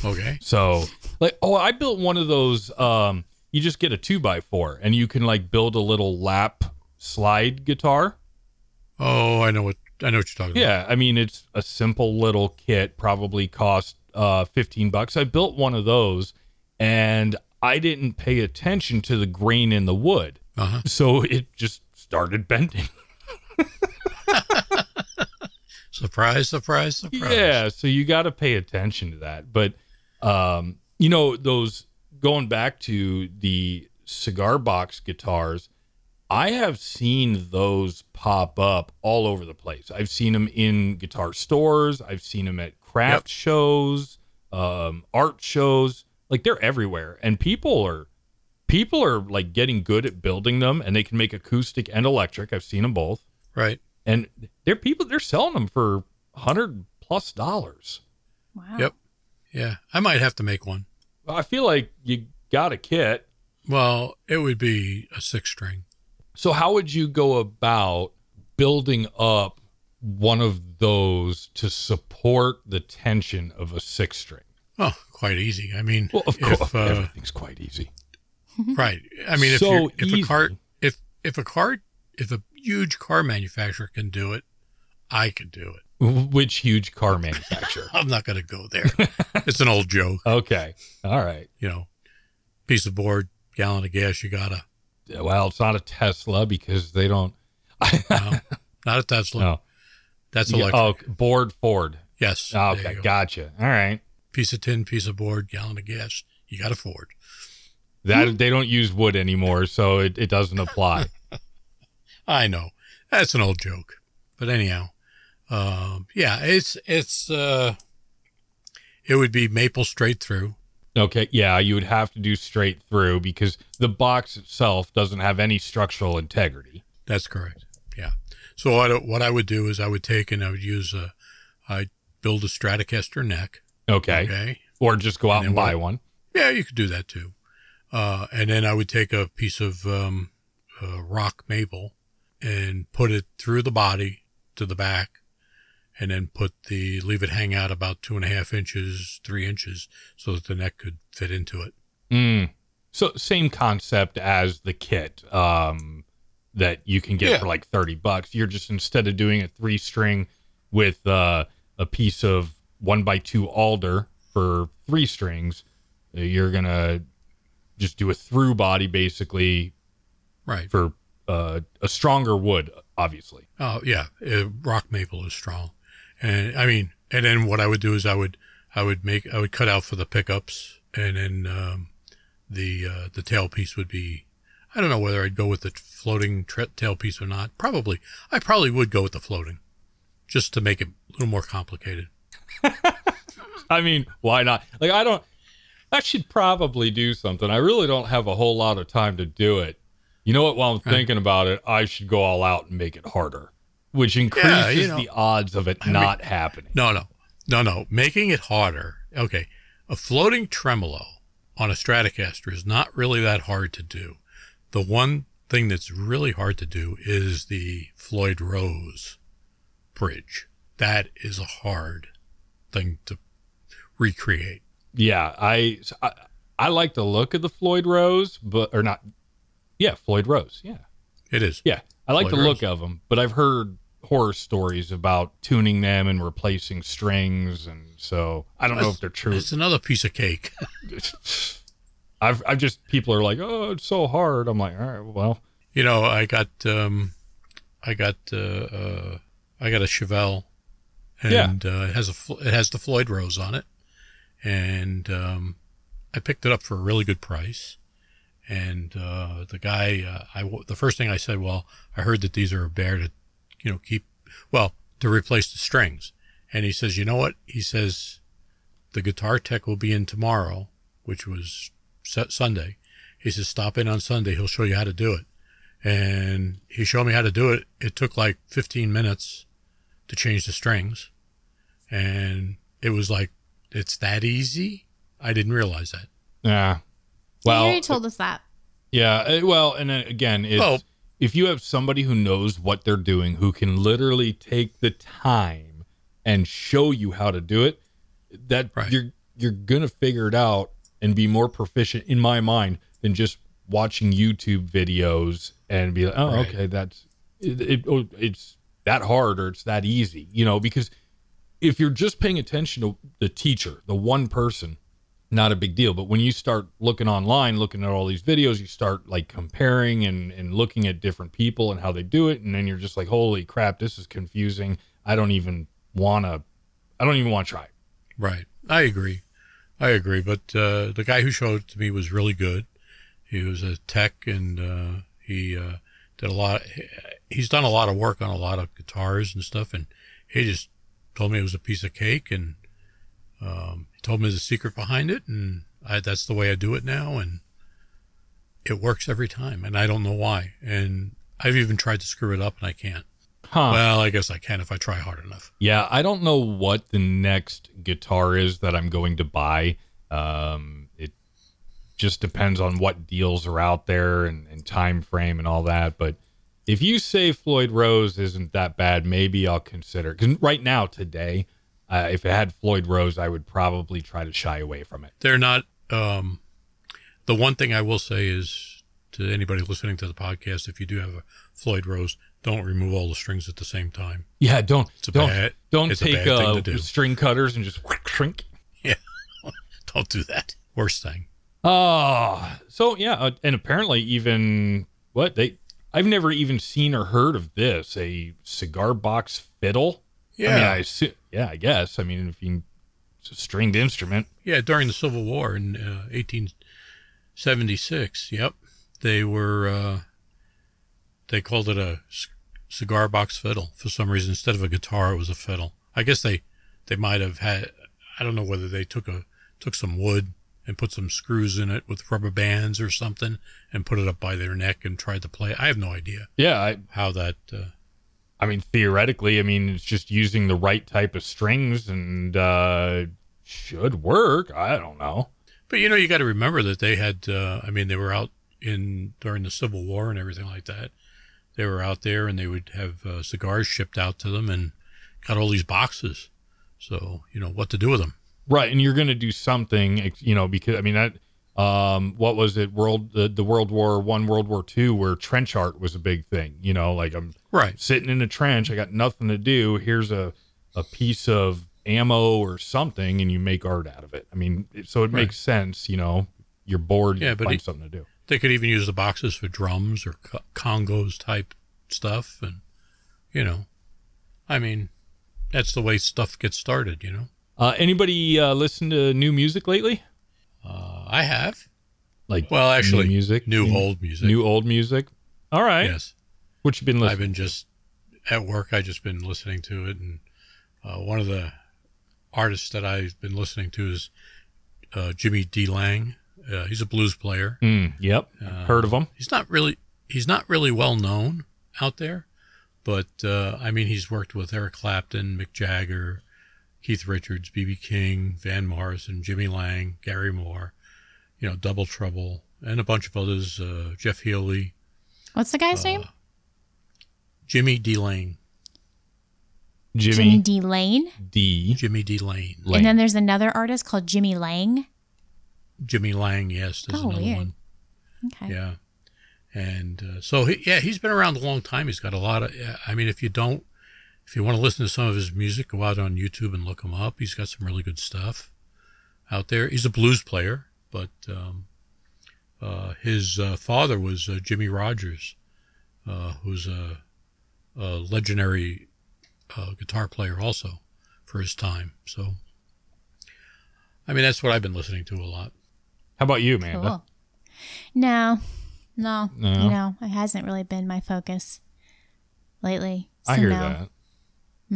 Okay. So, like oh, I built one of those um you just get a 2 by 4 and you can like build a little lap slide guitar. Oh, I know what I know what you're talking about. Yeah, I mean it's a simple little kit, probably cost uh 15 bucks. I built one of those and I didn't pay attention to the grain in the wood. Uh-huh. So it just started bending. Surprise, surprise, surprise. Yeah, so you got to pay attention to that. But um, you know, those going back to the cigar box guitars, I have seen those pop up all over the place. I've seen them in guitar stores, I've seen them at craft Yep. shows, um, art shows. Like they're everywhere and people are people are like getting good at building them and they can make acoustic and electric. I've seen them both. Right. And they're people they're selling them for 100 plus dollars. Wow. Yep. Yeah. I might have to make one. I feel like you got a kit. Well, it would be a six string. So how would you go about building up one of those to support the tension of a six string? Oh, quite easy. I mean, Well, of if, course, uh, everything's quite easy. right. I mean, if So you if a car if if a car if a huge car manufacturer can do it, I could do it. Which huge car manufacturer? I'm not going to go there. it's an old joke, okay. All right. you know. Piece of board, gallon of gas, you gotta. Well, it's not a Tesla because they don't. No, not a Tesla. No. That's Yeah, electric. oh, Board Ford. yes. Oh, okay. you go. Gotcha. All right. Piece of tin, piece of board, gallon of gas. You got a Ford. That they don't use wood anymore, so it, it doesn't apply. I know that's an old joke, but anyhow, um, yeah, it's it's uh, it would be maple straight through. Okay, yeah, you would have to do straight through because the box itself doesn't have any structural integrity. That's correct. Yeah. So what I, what I would do is I would take and I would use a I build a Stratocaster neck. Okay. Okay. Or just go out And and, buy one. Yeah, you could do that too. Uh, and then I would take a piece of um, uh, rock maple and put it through the body to the back, and then put the leave it hang out about two and a half inches, three inches, so that the neck could fit into it. Mm. So same concept as the kit um, that you can get Yeah. for like 30 bucks. You're just instead of doing a three string with uh, a piece of one by two alder for three strings, you're to just do a through body basically Right. for uh, a stronger wood, obviously. Oh yeah, uh, rock maple is strong, and I mean, and then what I would do is I would I would make I would cut out for the pickups, and then um, the uh, the tailpiece would be I don't know whether I'd go with the floating tre- tailpiece or not. Probably I probably would go with the floating. just to make it a little more complicated. I mean, why not? Like, I don't. I should probably do something. I really don't have a whole lot of time to do it. You know what? While I'm thinking about it, I should go all out and make it harder, which increases you know, the odds of it mean- not happening. No, no, no, no. Making it harder. Okay, a floating tremolo on a Stratocaster is not really that hard to do. The one thing that's really hard to do is the Floyd Rose bridge. That is a hard thing to recreate. Yeah, I, I I like the look of the Floyd Rose, but or not. Yeah, Floyd Rose. Yeah, It is. yeah. I like Floyd the look Rose. of them, but I've heard horror stories about tuning them and replacing strings, and so I don't know if they're true. It's another piece of cake. I've I've just people are like, oh, it's so hard. I'm like, all right, well, You know, I got um, I got uh, uh, I got a Charvel, Yeah. and uh, it has a it has the Floyd Rose on it, and um, I picked it up for a really good price. And uh, the guy, uh, I the first thing I said, well, I heard that these are a bear to, you know, keep, well, to replace the strings. And he says, you know what? He says, the guitar tech will be in tomorrow, which was Su- Sunday. He says, stop in on Sunday. He'll show you how to do it. And he showed me how to do it. It took like 15 minutes to change the strings. And it was like, it's that easy? I didn't realize that. yeah. You Well, already told us that. yeah. Well, and then again, it's, Well- if you have somebody who knows what they're doing, who can literally take the time and show you how to do it, that Right. you're you're gonna figure it out and be more proficient in my mind than just watching YouTube videos and be like, oh, Right. okay, that's it, it, oh, it's that hard or it's that easy, you know, because if you're just paying attention to the teacher, the one person, not a big deal. But when you start looking online, looking at all these videos, you start like comparing and, and looking at different people and how they do it. And then you're just like, holy crap, this is confusing. I don't even want to, I don't even want to try. Right. I agree. I agree. But uh, the guy who showed it to me was really good. He was a tech and uh, he uh, did a lot. he's done a lot of work on a lot of guitars and stuff. And he just told me it was a piece of cake. And um, he told me the secret behind it. And I, that's the way I do it now. And it works every time. And I don't know why. And I've even tried to screw it up and I can't. Huh. Well, I guess I can if I try hard enough. Yeah, I don't know what the next guitar is that I'm going to buy. Um, it just depends on what deals are out there and, and time frame and all that. But if you say Floyd Rose isn't that bad, maybe I'll consider. Because right now, today, uh, if it had Floyd Rose, I would probably try to shy away from it. they're not um the one thing i will say is to anybody listening to the podcast if you do have a floyd rose don't remove all the strings at the same time Yeah, don't It's a don't bad- don't it's take uh, do. string cutters and just shrink. Yeah, don't do that worst thing Oh, so yeah, uh, and apparently even what they I've never even seen or heard of this a cigar box fiddle. I mean, yeah I assume, yeah, I guess. I mean, if you it's a stringed instrument. yeah during the civil war in uh, 1876 yep they were uh they called it a c- cigar box fiddle for some reason instead of a guitar it was a fiddle i guess they they might have had i don't know whether they took a took some wood and put some screws in it with rubber bands or something and put it up by their neck and tried to play i have no idea Yeah, I, how that uh, I mean theoretically, I mean it's just using the right type of strings and uh should work. I don't know. but you know you got to remember that they had uh, i mean they were out in during the civil war and everything like that they were out there and they would have uh, cigars shipped out to them and got all these boxes so you know what to do with them Right, and you're going to do something, you know, because I mean that. Um, what was it? World the, the World War One, World War Two, where trench art was a big thing. You know, like I'm right sitting in a trench, I got nothing to do. Here's a a piece of ammo or something, and you make art out of it. I mean, so it Right. makes sense. You know, you're bored, Yeah, you but find something to do. they could even use the boxes for drums or co- congos type stuff and you know i mean that's the way stuff gets started you know Uh, anybody uh, listen to new music lately? uh, i have Like well actually new music, new old music new old music. All right, yes what you been I've been just at work. I just been listening to it, and uh, one of the artists that I've been listening to is uh, Jimmy D. Lane. Uh, he's a blues player. Mm, yep. Heard of him. He's not really he's not really well known out there, but uh, I mean he's worked with Eric Clapton, Mick Jagger, Keith Richards, B.B. King, Van Morrison, Jimmy Lang, Gary Moore, you know, Double Trouble, and a bunch of others. Uh, Jeff Healey, What's the guy's Uh, name? Jimmy D. Lane, Jimmy Jimmy D. Lane. D. Jimmy D. Lane, Lane. And then there's another artist called Jimmy Lang. Jimmy Lang. Yes, there's Oh, another weird. one. Okay. Yeah. And uh, so, he, yeah, he's been around a long time. He's got a lot of, I mean, if you don't, if you want to listen to some of his music, go out on YouTube and look him up. He's got some really good stuff out there. He's a blues player, but um, uh, his uh, father was uh, Jimmy Rogers, uh, who's a, a legendary uh, guitar player also for his time. So, I mean, that's what I've been listening to a lot. How about you, Amanda? Cool. No, no, No? You know, it hasn't really been my focus lately. I So hear no. that.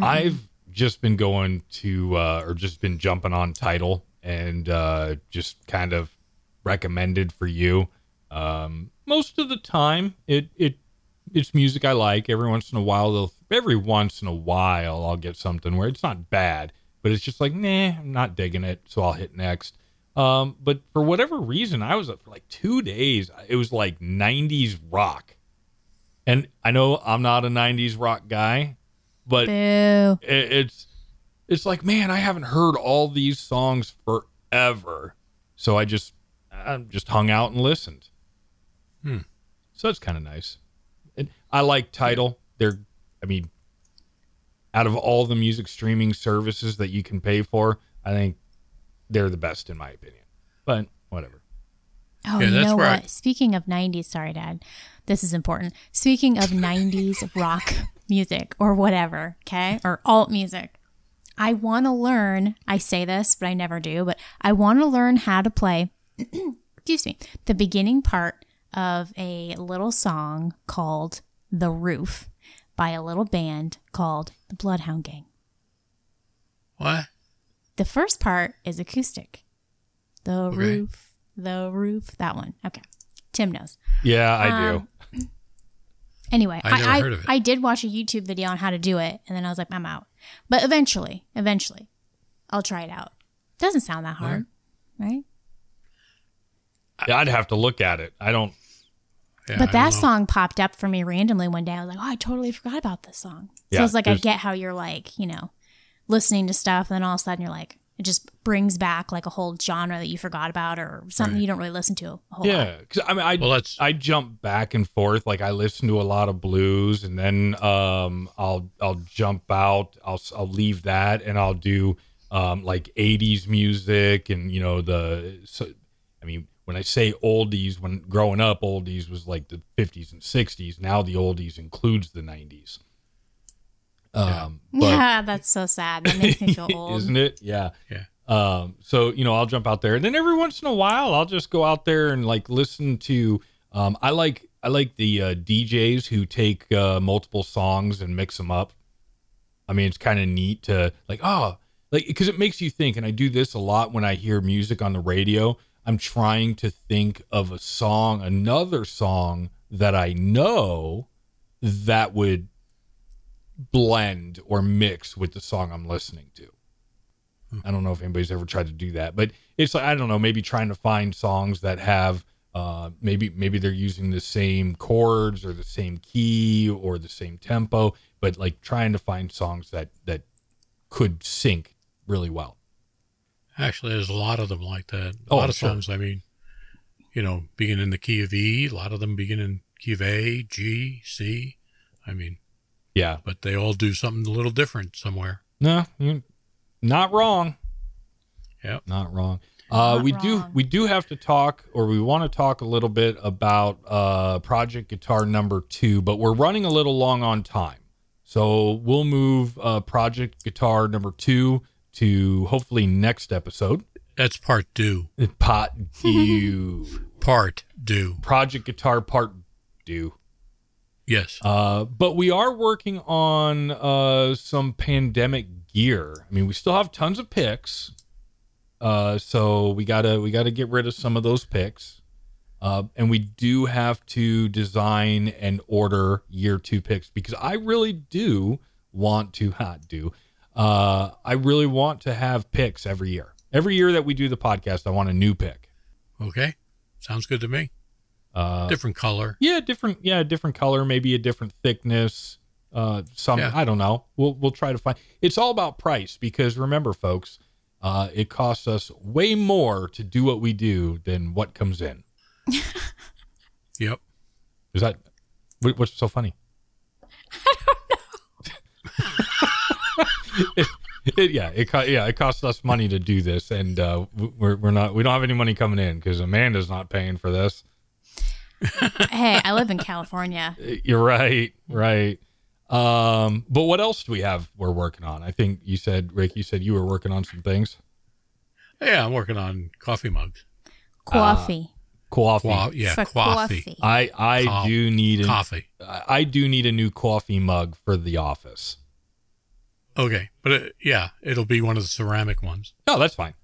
I've just been going to, uh, or just been jumping on Tidal and uh, just kind of recommended for you. Um, most of the time, it it it's music I like. Every once in a while, they'll every once in a while I'll get something where it's not bad, but it's just like, nah, I'm not digging it, so I'll hit next. Um, but for whatever reason, I was up for like two days. It was like '90s rock, and I know I'm not a '90s rock guy, but it, it's it's like man i haven't heard all these songs forever so i just i just hung out and listened Hmm. so it's kind of nice and i like Tidal they're i mean out of all the music streaming services that you can pay for i think they're the best in my opinion but whatever Oh, Yeah, you that's know where what? I- Speaking of 90s, sorry, Dad. This is important. Speaking of 90s rock music or whatever, okay? Or alt music. I want to learn, I say this, but I never do, but I want to learn how to play, excuse me, the beginning part of a little song called The Roof by a little band called the Bloodhound Gang. What? The first part is acoustic. The Okay. roof, the roof, that one. Okay. Tim knows. yeah i Um, do Anyway, I I, never I, heard of it. I did watch a YouTube video on how to do it, and then I was like, I'm out. But eventually, eventually, I'll try it out. Doesn't sound that hard, right? Yeah, i'd have to look at it i don't Yeah, but that song popped up for me randomly one day. I was like, oh, I totally forgot about this song. So Yeah, it's like I get how you're like, you know, listening to stuff, and then all of a sudden you're like, it just brings back like a whole genre that you forgot about or something Right. you don't really listen to a whole lot. yeah because i mean i Well, that's I jump back and forth. Like I listen to a lot of blues, and then um, I'll I'll jump out. I'll I'll leave that, and I'll do um, like '80s music, and you know the. So, I mean, when I say oldies, when growing up, oldies was like the '50s and '60s. Now the oldies includes the '90s. Um, but yeah, that's so sad. That makes me feel old. isn't it? Yeah. Yeah. Um, so you know, I'll jump out there, and then every once in a while, I'll just go out there and like listen to. Um, I like I like the uh, DJs who take uh, multiple songs and mix them up. I mean, it's kind of neat to like, oh, like because it makes you think. And I do this a lot when I hear music on the radio. I'm trying to think of a song, another song that I know that would blend or mix with the song I'm listening to. I don't know if anybody's ever tried to do that, but it's like I don't know, maybe trying to find songs that have uh, maybe maybe they're using the same chords or the same key or the same tempo, but like trying to find songs that that could sync really well. Actually, there's a lot of them like that. A Oh, lot I'm of sure. songs, I mean, you know, begin in the key of E. A lot of them begin in key of A, G, C. I mean, Yeah, but they all do something a little different somewhere. no, not wrong. Yep. not wrong. Uh, Not we do we do have to talk, or we want to talk a little bit about uh, Project Guitar Number Two, but we're running a little long on time, so we'll move uh, Project Guitar Number Two to hopefully next episode. That's part due. Pot two Part due. Project Guitar Part Two. Yes. Uh, but we are working on uh, some pandemic gear. I mean, we still have tons of picks, uh, so we gotta we gotta get rid of some of those picks, uh, and we do have to design and order year two picks because I really do want to not do. Uh, I really want to have picks every year. Every year that we do the podcast, I want a new pick. Okay. Sounds good to me. Uh, Different color. Yeah, different. Yeah, different color, maybe a different thickness. Uh, some Yeah. I don't know. We'll we'll try to find. It's all about price because remember, folks, uh, it costs us way more to do what we do than what comes in. Yep. Is that what, what's so funny? it, it, yeah, it co- yeah, it costs us money to do this, and uh, we're we're not we don't have any money coming in because Amanda's not paying for this. hey, I live in California. You're right, right. Um, but what else do we have we're working on? I think you said, Rick, you said you were working on some things. Yeah, I'm working on coffee mugs. Coffee. Coffee. Qua- yeah, coffee. coffee. I I Co- do need a, Coffee. I I do need a new coffee mug for the office. Okay, but uh, yeah, it'll be one of the ceramic ones. No, that's fine.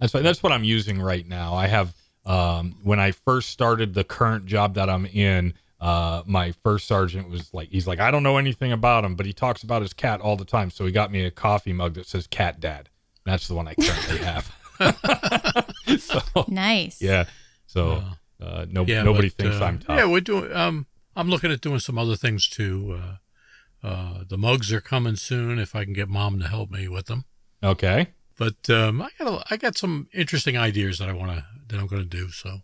That's fine. That's what I'm using right now. I have um when I first started the current job that I'm in, uh my first sergeant was like he's like I don't know anything about him, but he talks about his cat all the time. So he got me a coffee mug that says cat dad. That's the one I currently have. so Nice. yeah. So uh no Yeah, nobody but, thinks uh, I'm tough. Yeah, we're doing. Um, I'm looking at doing some other things too. Uh, uh, the mugs are coming soon if I can get mom to help me with them. Okay. But um, I got a, I got some interesting ideas that I want to that I'm going to do. So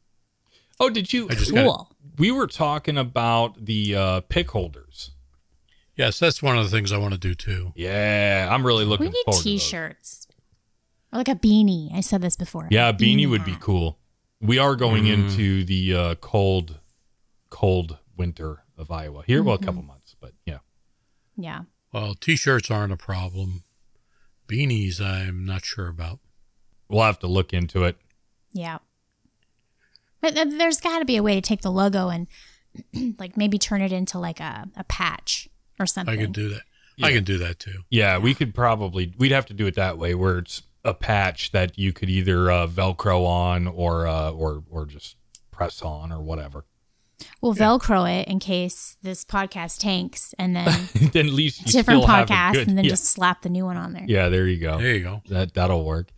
Oh, did you I just got Cool. we were talking about the uh pick holders. yes, that's one of the things I want to do too. Yeah, I'm really looking We need forward t-shirts. Or like a beanie. I said this before. Yeah, a beanie would be cool. We are going Mm. into the uh, cold, cold winter of Iowa here. Well, a Mm-hmm. couple months, but yeah. Yeah. Well, t-shirts aren't a problem. Beanies, I'm not sure about. We'll have to look into it. Yeah. But th- there's got to be a way to take the logo and like maybe turn it into like a, a patch or something. I could do that. I Yeah. can do that too. Yeah, we could probably we'd have to do it that way, where it's a patch that you could either uh, Velcro on or uh, or or just press on or whatever. We'll Velcro it in case this podcast tanks and then then at least different still have a podcast good- and then yeah. just slap the new one on there. yeah. There you go. There you go. that that'll work.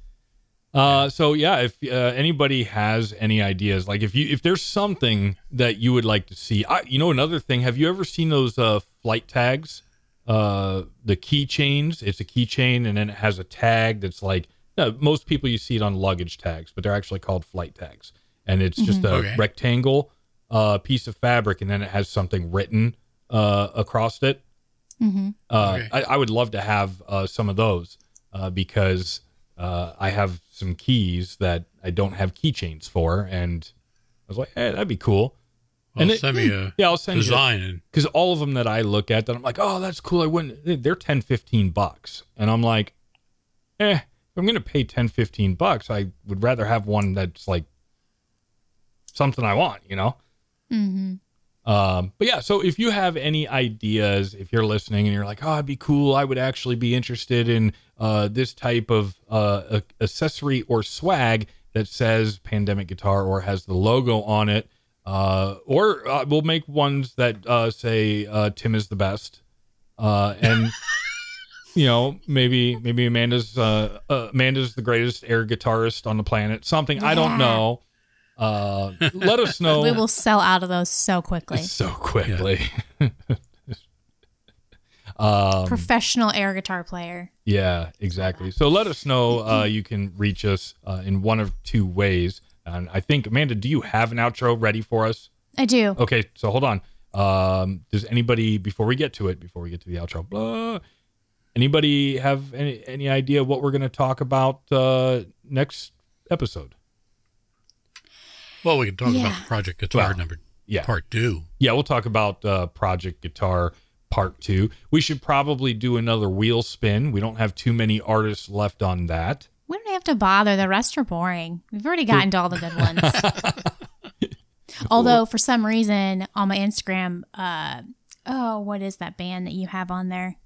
Uh, so yeah, if uh, anybody has any ideas, like if you if there's something that you would like to see, I, you know, another thing, have you ever seen those uh, flight tags? Uh, the keychains. It's a keychain, and then it has a tag that's like no, most people you see it on luggage tags, but they're actually called flight tags, and it's just a Okay. rectangle uh, piece of fabric, and then it has something written uh, across it. hmm Uh, Okay. I, I would love to have uh, some of those uh, because uh, I have some keys that I don't have keychains for, and I was like, "Hey, that'd be cool." Well, And it- send me a Yeah, I'll send you design because all of them that I look at that I'm like, "Oh, that's cool." I wouldn't. They're 10, 15 bucks, and I'm like, "Eh, if I'm gonna pay 10, 15 bucks, I would rather have one that's like something I want," you know. Hmm Um, but yeah, so if you have any ideas, if you're listening and you're like, oh, it'd be cool, I would actually be interested in uh, this type of uh, accessory or swag that says pandemic guitar or has the logo on it, uh, or uh, we'll make ones that uh, say uh, Tim is the best, uh, and you know maybe maybe Amanda's uh, uh, Amanda's the greatest air guitarist on the planet, something I don't know. Uh, let us know. We will sell out of those so quickly. So quickly. um, Professional air guitar player. yeah, exactly. So let us know. Uh, you can reach us uh, in one of two ways. And I think, Amanda, do you have an outro ready for us? I do. Okay, so hold on. Um, does anybody, before we get to it, before we get to the outro, blah, anybody have any, any idea what we're going to talk about uh, next episode? Well, we can talk Yeah. about Project Guitar Well, number Yeah. part two. Yeah, we'll talk about uh, Project Guitar Part Two. We should probably do another wheel spin. We don't have too many artists left on that. We don't have to bother. The rest are boring. We've already gotten to all the good ones. Although for some reason on my Instagram, uh, oh, what is that band that you have on there?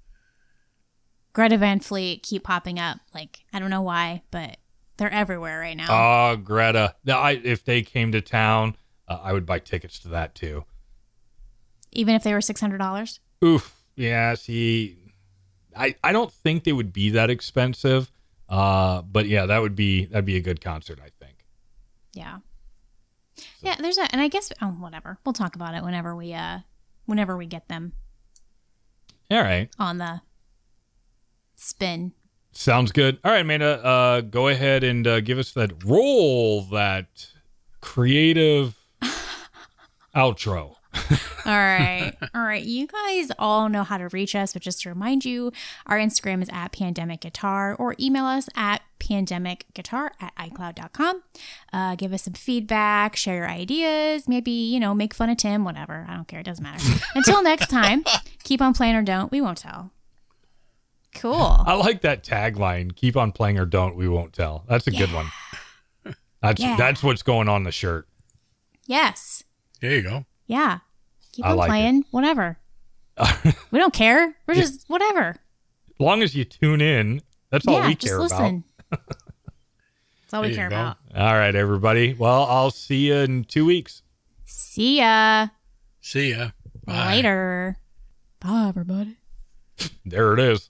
Greta Van Fleet keep popping up. Like I don't know why, but they're everywhere right now. Oh, Greta. Now, I, if they came to town, uh, I would buy tickets to that too. Even if they were six hundred dollars. Oof. Yeah. See, I I don't think they would be that expensive. Uh, but yeah, that would be that'd be a good concert. I think. Yeah. Yeah, there's a, and I guess oh whatever. We'll talk about it whenever we uh, whenever we get them All right. on the spin. Sounds good. All right, Amanda. Uh, go ahead and uh, give us that roll that creative outro. All right. All right. You guys all know how to reach us, but just to remind you, our Instagram is at pandemic guitar or email us at pandemicguitar at icloud.com. Uh, give us some feedback, share your ideas, maybe, you know, make fun of Tim, whatever. I don't care. It doesn't matter. Until next time, keep on playing or don't. We won't tell. Cool. I like that tagline. Keep on playing or don't. We won't tell. That's a good one. That's Yeah. that's what's going on the shirt. Yes. There you go. Yeah. Keep I on like it. playing, whatever. we don't care. We're just whatever. As long as you tune in, that's all yeah, we just care listen. That's all we There you care go. about. about. All right, everybody. Well, I'll see you in two weeks. See ya See ya. Bye. later. Bye, everybody. There it is.